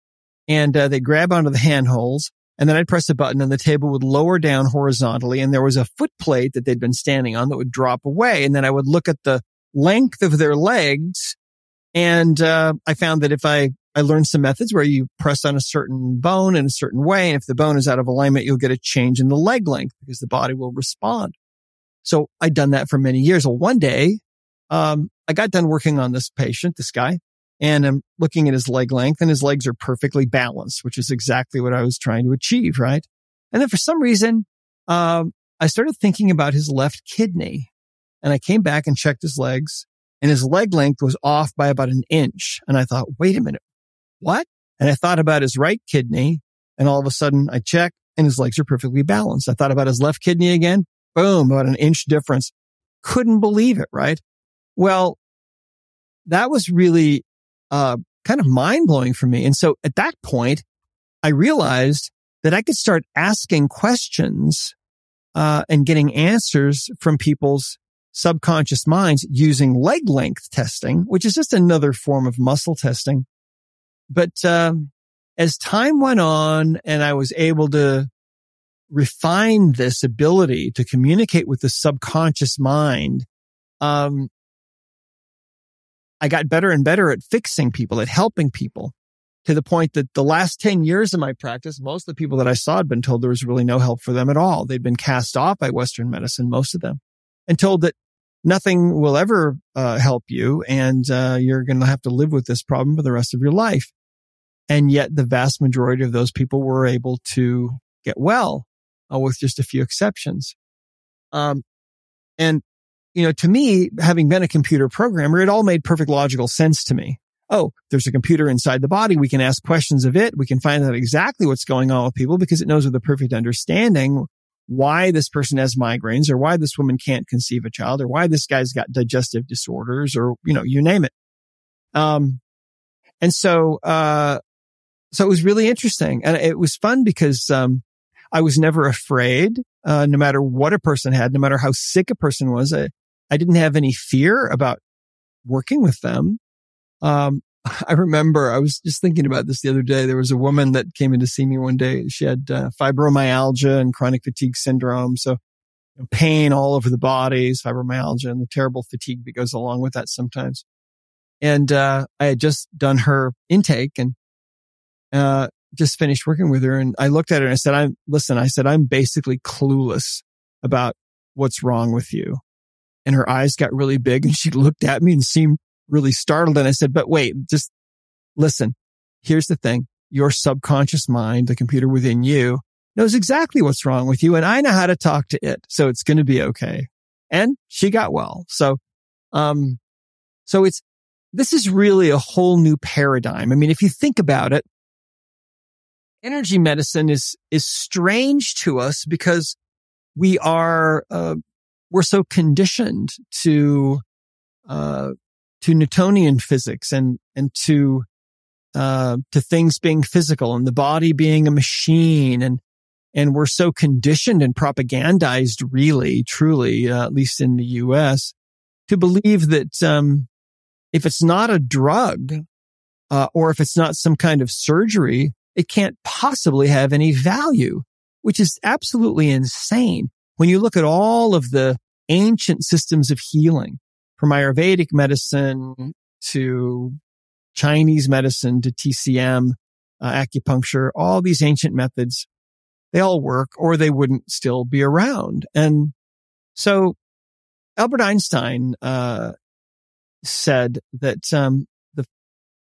and uh, they grab onto the handholds. And then I'd press a button and the table would lower down horizontally. And there was a foot plate that they'd been standing on that would drop away. And then I would look at the length of their legs. And uh, I found that if I, I learned some methods where you press on a certain bone in a certain way. And if the bone is out of alignment, you'll get a change in the leg length because the body will respond. So I'd done that for many years. Well, one day um, I got done working on this patient, this guy, and I'm looking at his leg length and his legs are perfectly balanced, which is exactly what I was trying to achieve. Right. And then for some reason, um, I started thinking about his left kidney and I came back and checked his legs and his leg length was off by about an inch. And I thought, wait a minute, what? And I thought about his right kidney and all of a sudden I checked and his legs are perfectly balanced. I thought about his left kidney again. Boom, about an inch difference. Couldn't believe it, right? Well, that was really, uh, kind of mind blowing for me. And so at that point, I realized that I could start asking questions, uh, and getting answers from people's subconscious minds using leg length testing, which is just another form of muscle testing. But, um, as time went on and I was able to refine this ability to communicate with the subconscious mind, um, I got better and better at fixing people, at helping people to the point that the last 10 years of my practice, most of the people that I saw had been told there was really no help for them at all. They'd been cast off by Western medicine, most of them, and told that nothing will ever uh, help you and uh, you're going to have to live with this problem for the rest of your life. And yet the vast majority of those people were able to get well uh, with just a few exceptions. Um, and you know, to me, having been a computer programmer, it all made perfect logical sense to me. Oh, there's a computer inside the body. We can ask questions of it. We can find out exactly what's going on with people because it knows with a perfect understanding why this person has migraines or why this woman can't conceive a child or why this guy's got digestive disorders or, you know, you name it. Um, and so, uh, so it was really interesting and it was fun because, um, I was never afraid, uh, no matter what a person had, no matter how sick a person was. I, I didn't have any fear about working with them. Um, I remember I was just thinking about this the other day. There was a woman that came in to see me one day. She had uh, fibromyalgia and chronic fatigue syndrome. So pain all over the body, fibromyalgia and the terrible fatigue that goes along with that sometimes. And, uh, I had just done her intake and, uh, just finished working with her. And I looked at her and I said, I'm, listen, I said, I'm basically clueless about what's wrong with you. And her eyes got really big and she looked at me and seemed really startled. And I said, but wait, just listen. Here's the thing. Your subconscious mind, the computer within you knows exactly what's wrong with you. And I know how to talk to it. So it's going to be okay. And she got well. So, um, so it's, this is really a whole new paradigm. I mean, if you think about it, energy medicine is, is strange to us because we are, uh, we're so conditioned to, uh, to Newtonian physics and, and to, uh, to things being physical and the body being a machine and, and we're so conditioned and propagandized really, truly, uh, at least in the US to believe that, um, if it's not a drug, uh, or if it's not some kind of surgery, it can't possibly have any value, which is absolutely insane. When you look at all of the ancient systems of healing, from Ayurvedic medicine to Chinese medicine to TCM, uh, acupuncture, all these ancient methods, they all work or they wouldn't still be around. And so Albert Einstein, uh, said that, um, the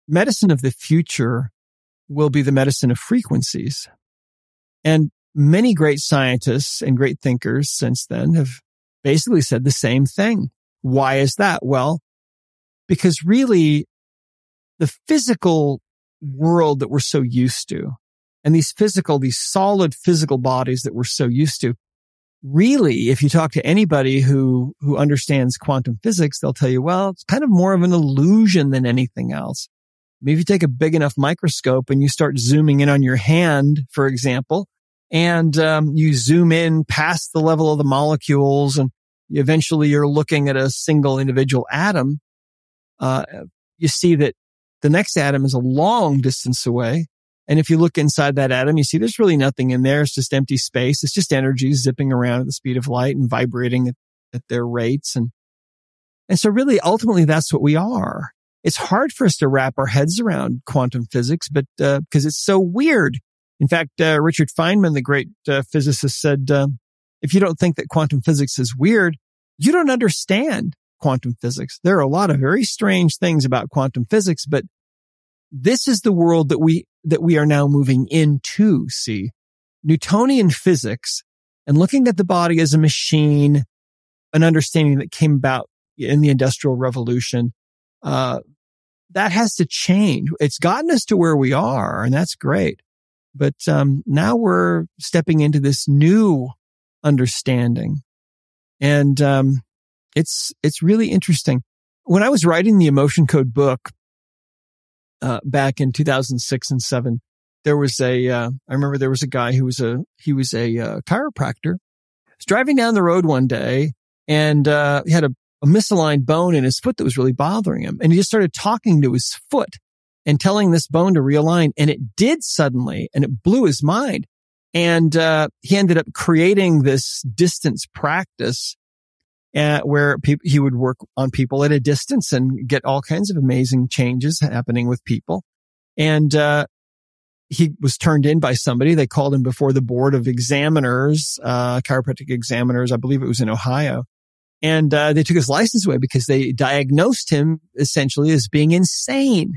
medicine of the future will be the medicine of frequencies. And many great scientists and great thinkers since then have basically said the same thing. Why is that? Well, because really the physical world that we're so used to and these physical, these solid physical bodies that we're so used to, really, if you talk to anybody who, who understands quantum physics, they'll tell you, well, it's kind of more of an illusion than anything else. Maybe you take a big enough microscope and you start zooming in on your hand, for example, and um, you zoom in past the level of the molecules and eventually you're looking at a single individual atom, uh, you see that the next atom is a long distance away. And if you look inside that atom, you see there's really nothing in there. It's just empty space. It's just energy zipping around at the speed of light and vibrating at, at their rates. And, and so really ultimately that's what we are. It's hard for us to wrap our heads around quantum physics, but, uh, because it's so weird. In fact, uh, Richard Feynman, the great uh, physicist said, uh, if you don't think that quantum physics is weird, you don't understand quantum physics. There are a lot of very strange things about quantum physics, but this is the world that we, that we are now moving into. See, Newtonian physics and looking at the body as a machine, an understanding that came about in the industrial revolution, uh, that has to change. It's gotten us to where we are and that's great. But, um, now we're stepping into this new understanding and, um, it's, it's really interesting. When I was writing the emotion code book, uh, back in 2006 and seven, there was a, uh, I remember there was a guy who was a, he was a uh, chiropractor. He was driving down the road one day and, uh, he had a, a misaligned bone in his foot that was really bothering him. And he just started talking to his foot and telling this bone to realign. And it did suddenly, and it blew his mind. And, uh, he ended up creating this distance practice uh, where pe- he would work on people at a distance and get all kinds of amazing changes happening with people. And, uh, he was turned in by somebody. They called him before the board of examiners, uh, chiropractic examiners. I believe it was in Ohio. And, uh, they took his license away because they diagnosed him essentially as being insane.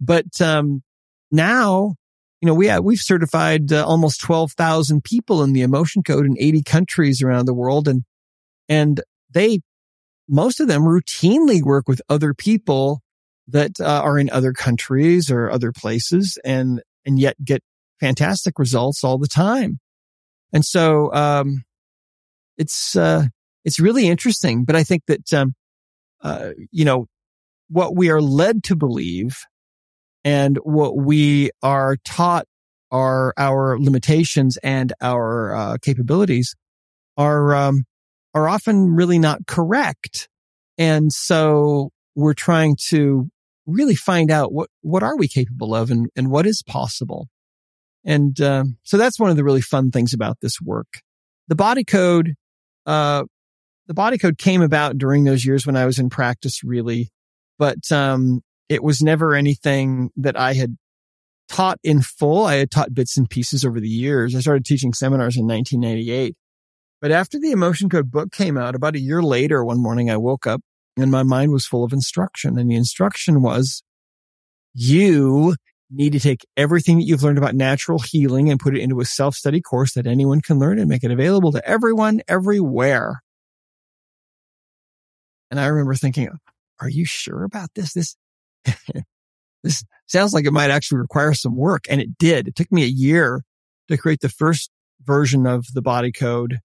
But, um, now, you know, we have, we've certified uh, almost 12,000 people in the emotion code in 80 countries around the world. And, and they, most of them routinely work with other people that uh, are in other countries or other places and, and yet get fantastic results all the time. And so, um, it's, uh, it's really interesting, but I think that, um, uh, you know, what we are led to believe and what we are taught are our limitations and our uh, capabilities are, um, are often really not correct. And so we're trying to really find out what, what are we capable of and, and what is possible. And, uh, so that's one of the really fun things about this work. The body code, uh, the body code came about during those years when I was in practice, really, but, um, it was never anything that I had taught in full. I had taught bits and pieces over the years. I started teaching seminars in 1998. But after the emotion code book came out about a year later, one morning I woke up and my mind was full of instruction. And the instruction was you need to take everything that you've learned about natural healing and put it into a self-study course that anyone can learn and make it available to everyone everywhere. And I remember thinking, are you sure about this? This, this sounds like it might actually require some work. And it did. It took me a year to create the first version of the body code.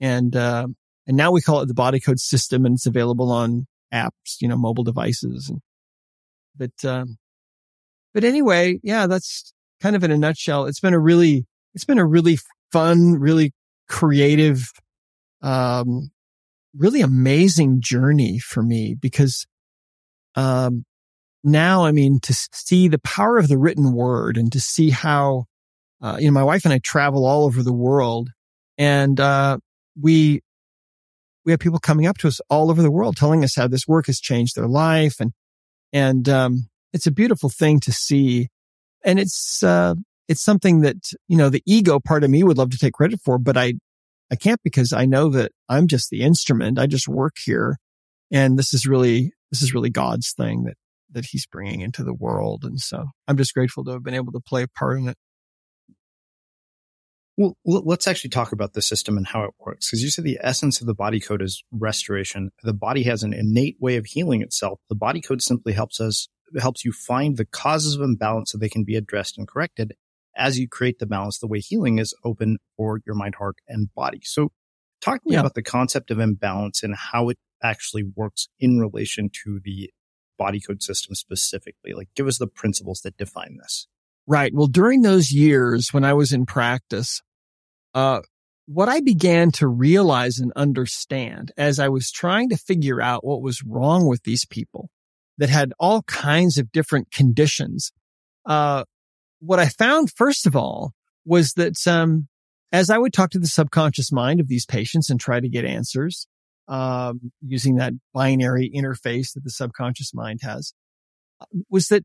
And, uh, and now we call it the body code system and it's available on apps, you know, mobile devices. But, um, but anyway, yeah, that's kind of in a nutshell. It's been a really, it's been a really fun, really creative, um, really amazing journey for me because, um, now, I mean, to see the power of the written word and to see how, uh, you know, my wife and I travel all over the world and, uh, we, we have people coming up to us all over the world telling us how this work has changed their life. And, and, um, it's a beautiful thing to see. And it's, uh, it's something that, you know, the ego part of me would love to take credit for, but I, I can't because I know that I'm just the instrument. I just work here. And this is really, this is really God's thing that that he's bringing into the world. And so I'm just grateful to have been able to play a part in it. Well, let's actually talk about the system and how it works. Because you said the essence of the body code is restoration. The body has an innate way of healing itself. The body code simply helps us, helps you find the causes of imbalance so they can be addressed and corrected as you create the balance, the way healing is open for your mind, heart, and body. So talk to me yeah. about the concept of imbalance and how it actually works in relation to the body code system specifically? Like give us the principles that define this. Right. Well, during those years when I was in practice, uh, what I began to realize and understand as I was trying to figure out what was wrong with these people that had all kinds of different conditions, uh, what I found first of all was that, um, as I would talk to the subconscious mind of these patients and try to get answers, um, using that binary interface that the subconscious mind has, uh, was that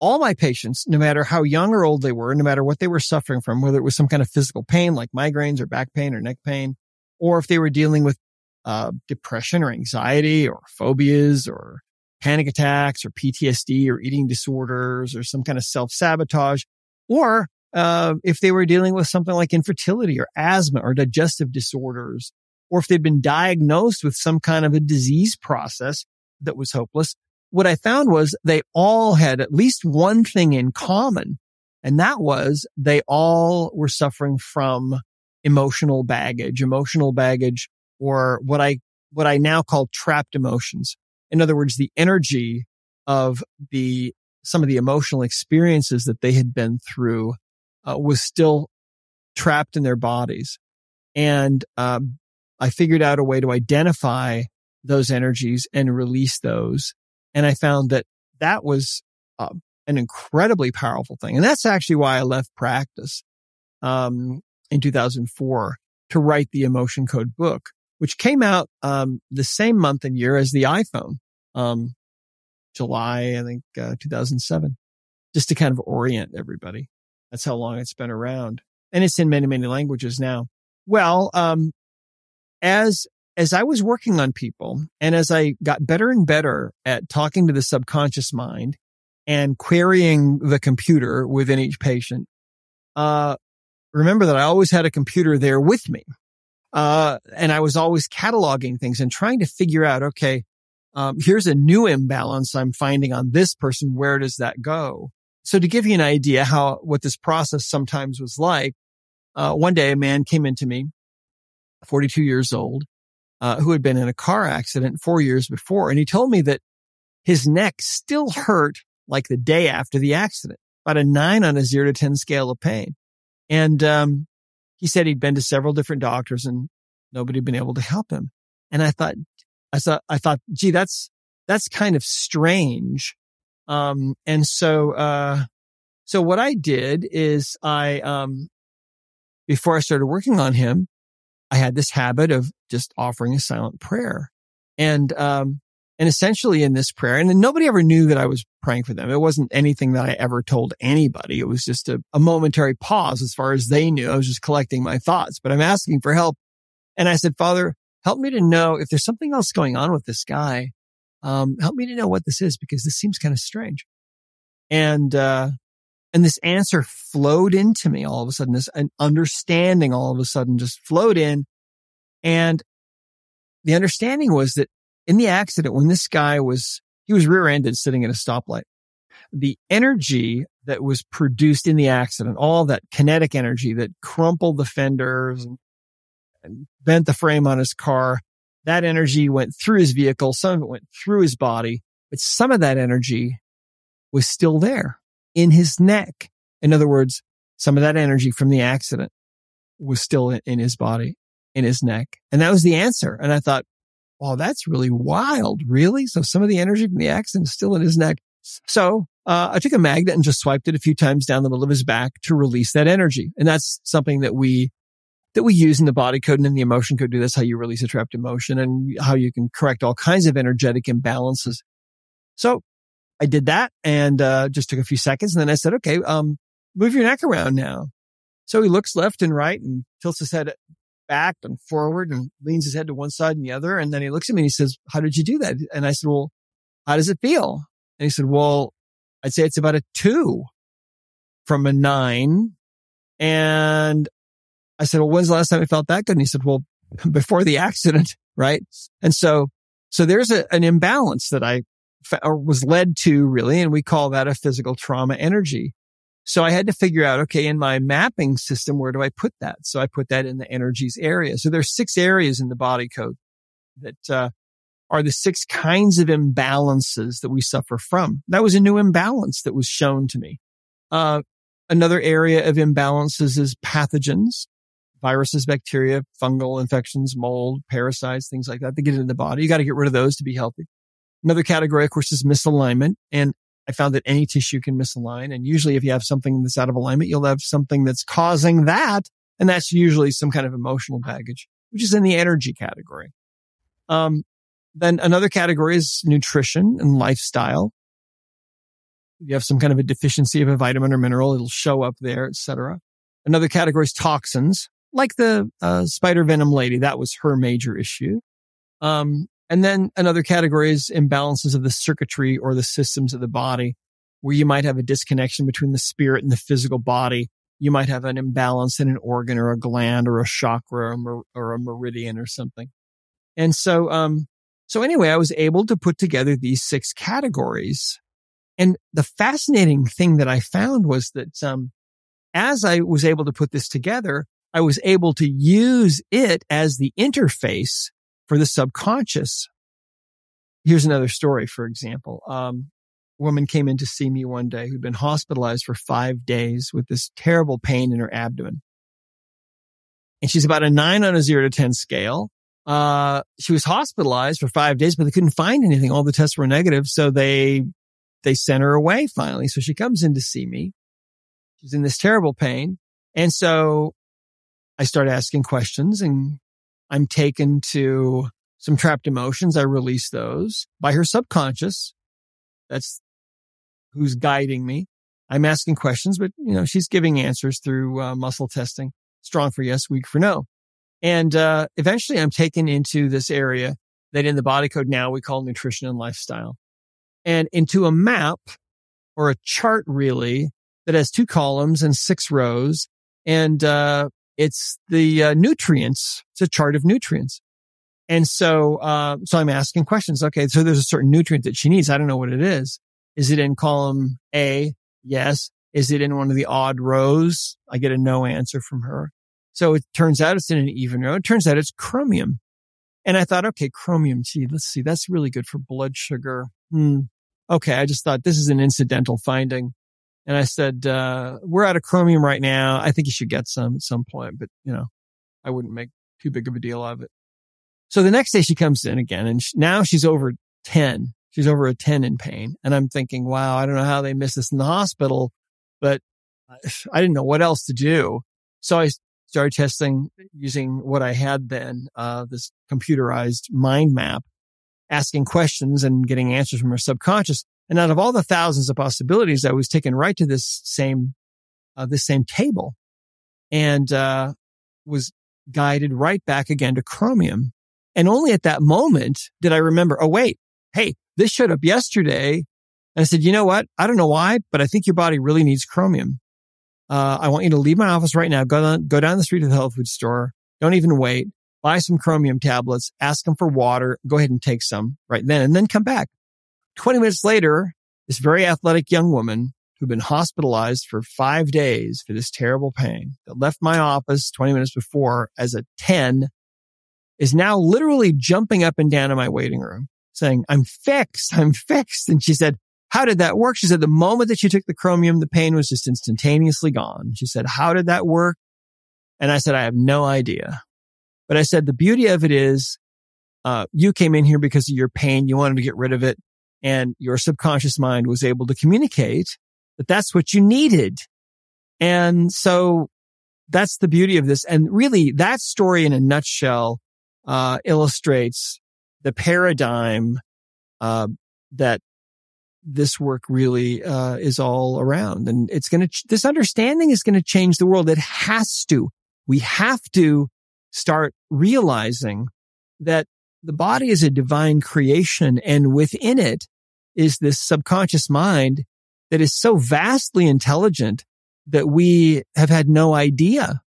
all my patients, no matter how young or old they were, no matter what they were suffering from, whether it was some kind of physical pain like migraines or back pain or neck pain, or if they were dealing with uh, depression or anxiety or phobias or panic attacks or PTSD or eating disorders or some kind of self sabotage, or uh, if they were dealing with something like infertility or asthma or digestive disorders or if they'd been diagnosed with some kind of a disease process that was hopeless, what I found was they all had at least one thing in common. And that was they all were suffering from emotional baggage, emotional baggage, or what I, what I now call trapped emotions. In other words, the energy of the, some of the emotional experiences that they had been through uh, was still trapped in their bodies. And um, I figured out a way to identify those energies and release those. And I found that that was uh, an incredibly powerful thing. And that's actually why I left practice, um, in 2004 to write the emotion code book, which came out, um, the same month and year as the iPhone, um, July, I think, uh, 2007, just to kind of orient everybody. That's how long it's been around. And it's in many, many languages now. Well, um, as as I was working on people and as I got better and better at talking to the subconscious mind and querying the computer within each patient, uh, remember that I always had a computer there with me. Uh, and I was always cataloging things and trying to figure out, okay, um, here's a new imbalance I'm finding on this person. Where does that go? So to give you an idea how, what this process sometimes was like, uh, one day a man came into me 42 years old, uh, who had been in a car accident four years before. And he told me that his neck still hurt like the day after the accident. about a nine on a zero to 10 scale of pain. And, um, he said he'd been to several different doctors and nobody had been able to help him. And I thought, I thought, I thought, gee, that's, that's kind of strange. Um, and so, uh, so what I did is I, um, before I started working on him, I had this habit of just offering a silent prayer. And, um, and essentially in this prayer, and nobody ever knew that I was praying for them. It wasn't anything that I ever told anybody. It was just a, a momentary pause as far as they knew. I was just collecting my thoughts, but I'm asking for help. And I said, Father, help me to know if there's something else going on with this guy. Um, help me to know what this is because this seems kind of strange. And, uh, and this answer flowed into me all of a sudden, this an understanding all of a sudden just flowed in. And the understanding was that in the accident, when this guy was, he was rear ended sitting at a stoplight, the energy that was produced in the accident, all that kinetic energy that crumpled the fenders and, and bent the frame on his car, that energy went through his vehicle. Some of it went through his body, but some of that energy was still there in his neck. In other words, some of that energy from the accident was still in, in his body, in his neck. And that was the answer. And I thought, wow, that's really wild. Really? So some of the energy from the accident is still in his neck. So uh, I took a magnet and just swiped it a few times down the middle of his back to release that energy. And that's something that we that we use in the body code and in the emotion code. Do that's how you release a trapped emotion and how you can correct all kinds of energetic imbalances. So I did that and uh, just took a few seconds. And then I said, okay, um, move your neck around now. So he looks left and right and tilts his head back and forward and leans his head to one side and the other. And then he looks at me and he says, how did you do that? And I said, well, how does it feel? And he said, well, I'd say it's about a two from a nine. And I said, well, when's the last time I felt that good? And he said, well, before the accident, right? And so, so there's a, an imbalance that I was led to really. And we call that a physical trauma energy. So I had to figure out, okay, in my mapping system, where do I put that? So I put that in the energies area. So there's six areas in the body code that, uh, are the six kinds of imbalances that we suffer from. That was a new imbalance that was shown to me. Uh, another area of imbalances is pathogens, viruses, bacteria, fungal infections, mold, parasites, things like that. They get into the body. You got to get rid of those to be healthy. Another category, of course, is misalignment. And I found that any tissue can misalign. And usually if you have something that's out of alignment, you'll have something that's causing that. And that's usually some kind of emotional baggage, which is in the energy category. Um, then another category is nutrition and lifestyle. If you have some kind of a deficiency of a vitamin or mineral, it'll show up there, etc. Another category is toxins, like the uh, spider venom lady. That was her major issue. Um, and then another category is imbalances of the circuitry or the systems of the body, where you might have a disconnection between the spirit and the physical body. You might have an imbalance in an organ or a gland or a chakra or, or a meridian or something. And so, um, so anyway, I was able to put together these six categories. And the fascinating thing that I found was that, um, as I was able to put this together, I was able to use it as the interface for the subconscious. Here's another story, for example. Um, a woman came in to see me one day who'd been hospitalized for five days with this terrible pain in her abdomen. And she's about a nine on a zero to 10 scale. Uh, she was hospitalized for five days, but they couldn't find anything. All the tests were negative. So they, they sent her away finally. So she comes in to see me. She's in this terrible pain. And so I start asking questions and I'm taken to some trapped emotions. I release those by her subconscious. That's who's guiding me. I'm asking questions, but you know, she's giving answers through uh, muscle testing. Strong for yes, weak for no. And, uh, eventually I'm taken into this area that in the body code now we call nutrition and lifestyle and into a map or a chart really that has two columns and six rows. And, uh, it's the uh, nutrients. It's a chart of nutrients. And so, uh, so I'm asking questions. Okay. So there's a certain nutrient that she needs. I don't know what it is. Is it in column A? Yes. Is it in one of the odd rows? I get a no answer from her. So it turns out it's in an even row. It turns out it's chromium. And I thought, okay, chromium. Gee, let's see. That's really good for blood sugar. Hmm. Okay. I just thought this is an incidental finding. And I said, uh, we're out of chromium right now. I think you should get some at some point, but you know, I wouldn't make too big of a deal of it. So the next day she comes in again and she, now she's over 10. She's over a 10 in pain. And I'm thinking, wow, I don't know how they missed this in the hospital, but I didn't know what else to do. So I started testing using what I had then, uh, this computerized mind map, asking questions and getting answers from her subconscious. And out of all the thousands of possibilities, I was taken right to this same, uh, this same table and, uh, was guided right back again to chromium. And only at that moment did I remember, oh, wait, hey, this showed up yesterday. And I said, you know what? I don't know why, but I think your body really needs chromium. Uh, I want you to leave my office right now. Go down, go down the street to the health food store. Don't even wait. Buy some chromium tablets. Ask them for water. Go ahead and take some right then and then come back. 20 minutes later, this very athletic young woman who'd been hospitalized for five days for this terrible pain that left my office 20 minutes before as a 10 is now literally jumping up and down in my waiting room saying, I'm fixed. I'm fixed. And she said, how did that work? She said, the moment that she took the chromium, the pain was just instantaneously gone. She said, how did that work? And I said, I have no idea. But I said, the beauty of it is, uh, you came in here because of your pain. You wanted to get rid of it and your subconscious mind was able to communicate that that's what you needed. And so that's the beauty of this. And really that story in a nutshell, uh, illustrates the paradigm, uh, that this work really, uh, is all around. And it's going to, ch- this understanding is going to change the world. It has to. We have to start realizing that the body is a divine creation and within it is this subconscious mind that is so vastly intelligent that we have had no idea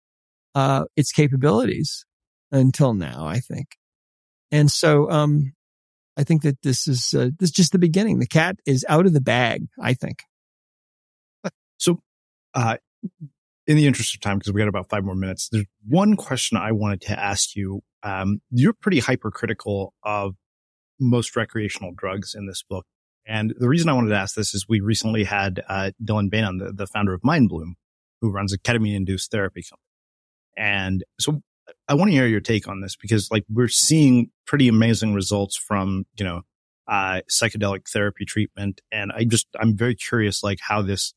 uh, its capabilities until now, I think. And so, um, I think that this is uh, this is just the beginning. The cat is out of the bag. I think. So, uh, in the interest of time, because we got about five more minutes, there's one question I wanted to ask you. Um, you're pretty hypercritical of most recreational drugs in this book. And the reason I wanted to ask this is we recently had uh, Dylan Beynon the, the founder of Mindbloom, who runs a ketamine induced therapy company. And so I want to hear your take on this because like we're seeing pretty amazing results from, you know, uh, psychedelic therapy treatment. And I just, I'm very curious, like how this,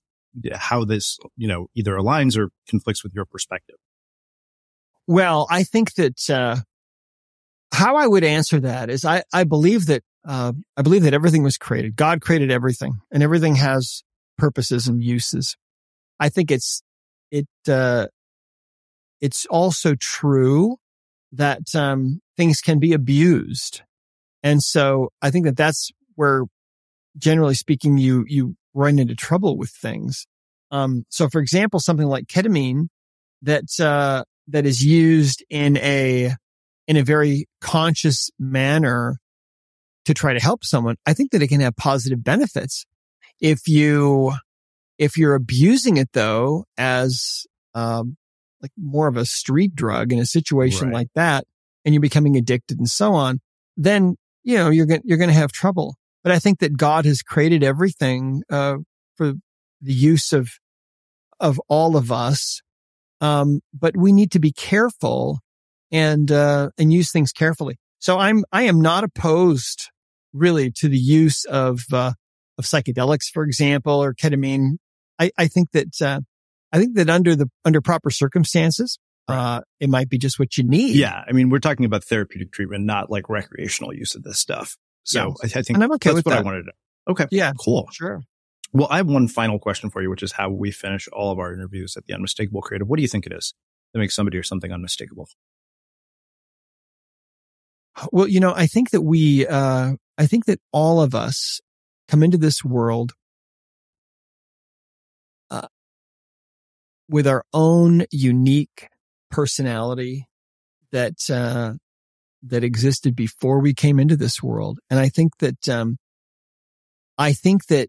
how this, you know, either aligns or conflicts with your perspective. Well, I think that, uh, how I would answer that is I, I believe that, uh, I believe that everything was created. God created everything and everything has purposes and uses. I think it's, it, uh, it's also true that, um, things can be abused. And so I think that that's where generally speaking, you, you run into trouble with things. Um, so for example, something like ketamine that, uh, that is used in a, in a very conscious manner to try to help someone, I think that it can have positive benefits. If you, if you're abusing it though, as, um, like more of a street drug in a situation right. like that, and you're becoming addicted and so on, then, you know, you're going, you're going to have trouble. But I think that God has created everything, uh, for the use of, of all of us. Um, but we need to be careful and, uh, and use things carefully. So I'm, I am not opposed really to the use of, uh, of psychedelics, for example, or ketamine. I, I think that, uh, I think that under the, under proper circumstances, uh, it might be just what you need. Yeah. I mean, we're talking about therapeutic treatment, not like recreational use of this stuff. So I, I, think and I'm okay that's what that. I wanted to. Okay. Yeah. Cool. Sure. Well, I have one final question for you, which is how we finish all of our interviews at the Unmistakable Creative. What do you think it is that makes somebody or something unmistakable? Well, you know, I think that we, uh, I think that all of us come into this world, uh, with our own unique personality that, uh, that existed before we came into this world. And I think that, um, I think that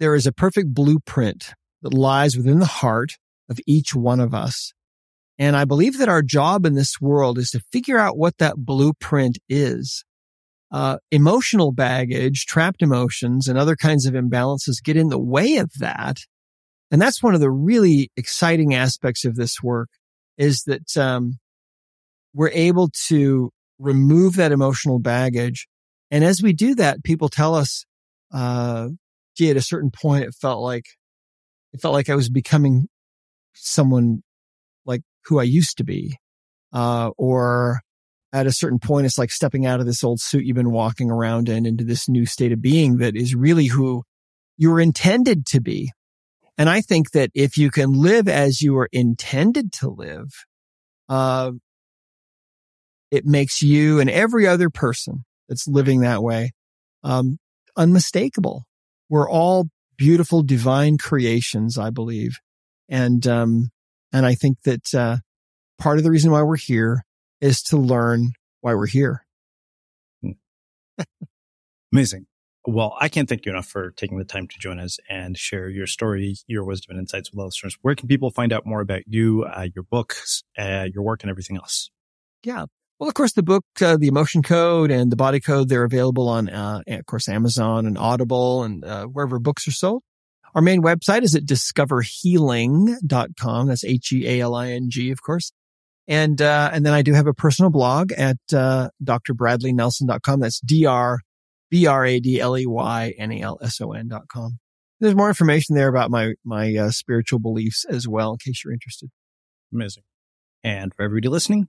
there is a perfect blueprint that lies within the heart of each one of us. And I believe that our job in this world is to figure out what that blueprint is. Uh, emotional baggage, trapped emotions, and other kinds of imbalances get in the way of that. And that's one of the really exciting aspects of this work is that, um, we're able to remove that emotional baggage. And as we do that, people tell us, uh, gee, at a certain point, it felt like, it felt like I was becoming someone like who I used to be. Uh, or at a certain point, it's like stepping out of this old suit you've been walking around in into this new state of being that is really who you were intended to be. And I think that if you can live as you were intended to live, uh, it makes you and every other person that's living that way, um, unmistakable. We're all beautiful divine creations, I believe. And, um, and I think that, uh, part of the reason why we're here is to learn why we're here. Amazing. Well, I can't thank you enough for taking the time to join us and share your story, your wisdom and insights with listeners. Where can people find out more about you, uh, your books, uh, your work and everything else? Yeah. Well, of course, the book, uh, The Emotion Code and The Body Code, they're available on, uh, of course, Amazon and Audible and uh, wherever books are sold. Our main website is at discoverhealing.com. That's H-E-A-L-I-N-G, of course. And, uh, and then I do have a personal blog at, uh, drbradleynelson.com. That's D-R, B-R-A-D-L-E-Y-N-A-L-S-O-N dot com. There's more information there about my, my, uh, spiritual beliefs as well, in case you're interested. Amazing. And for everybody listening,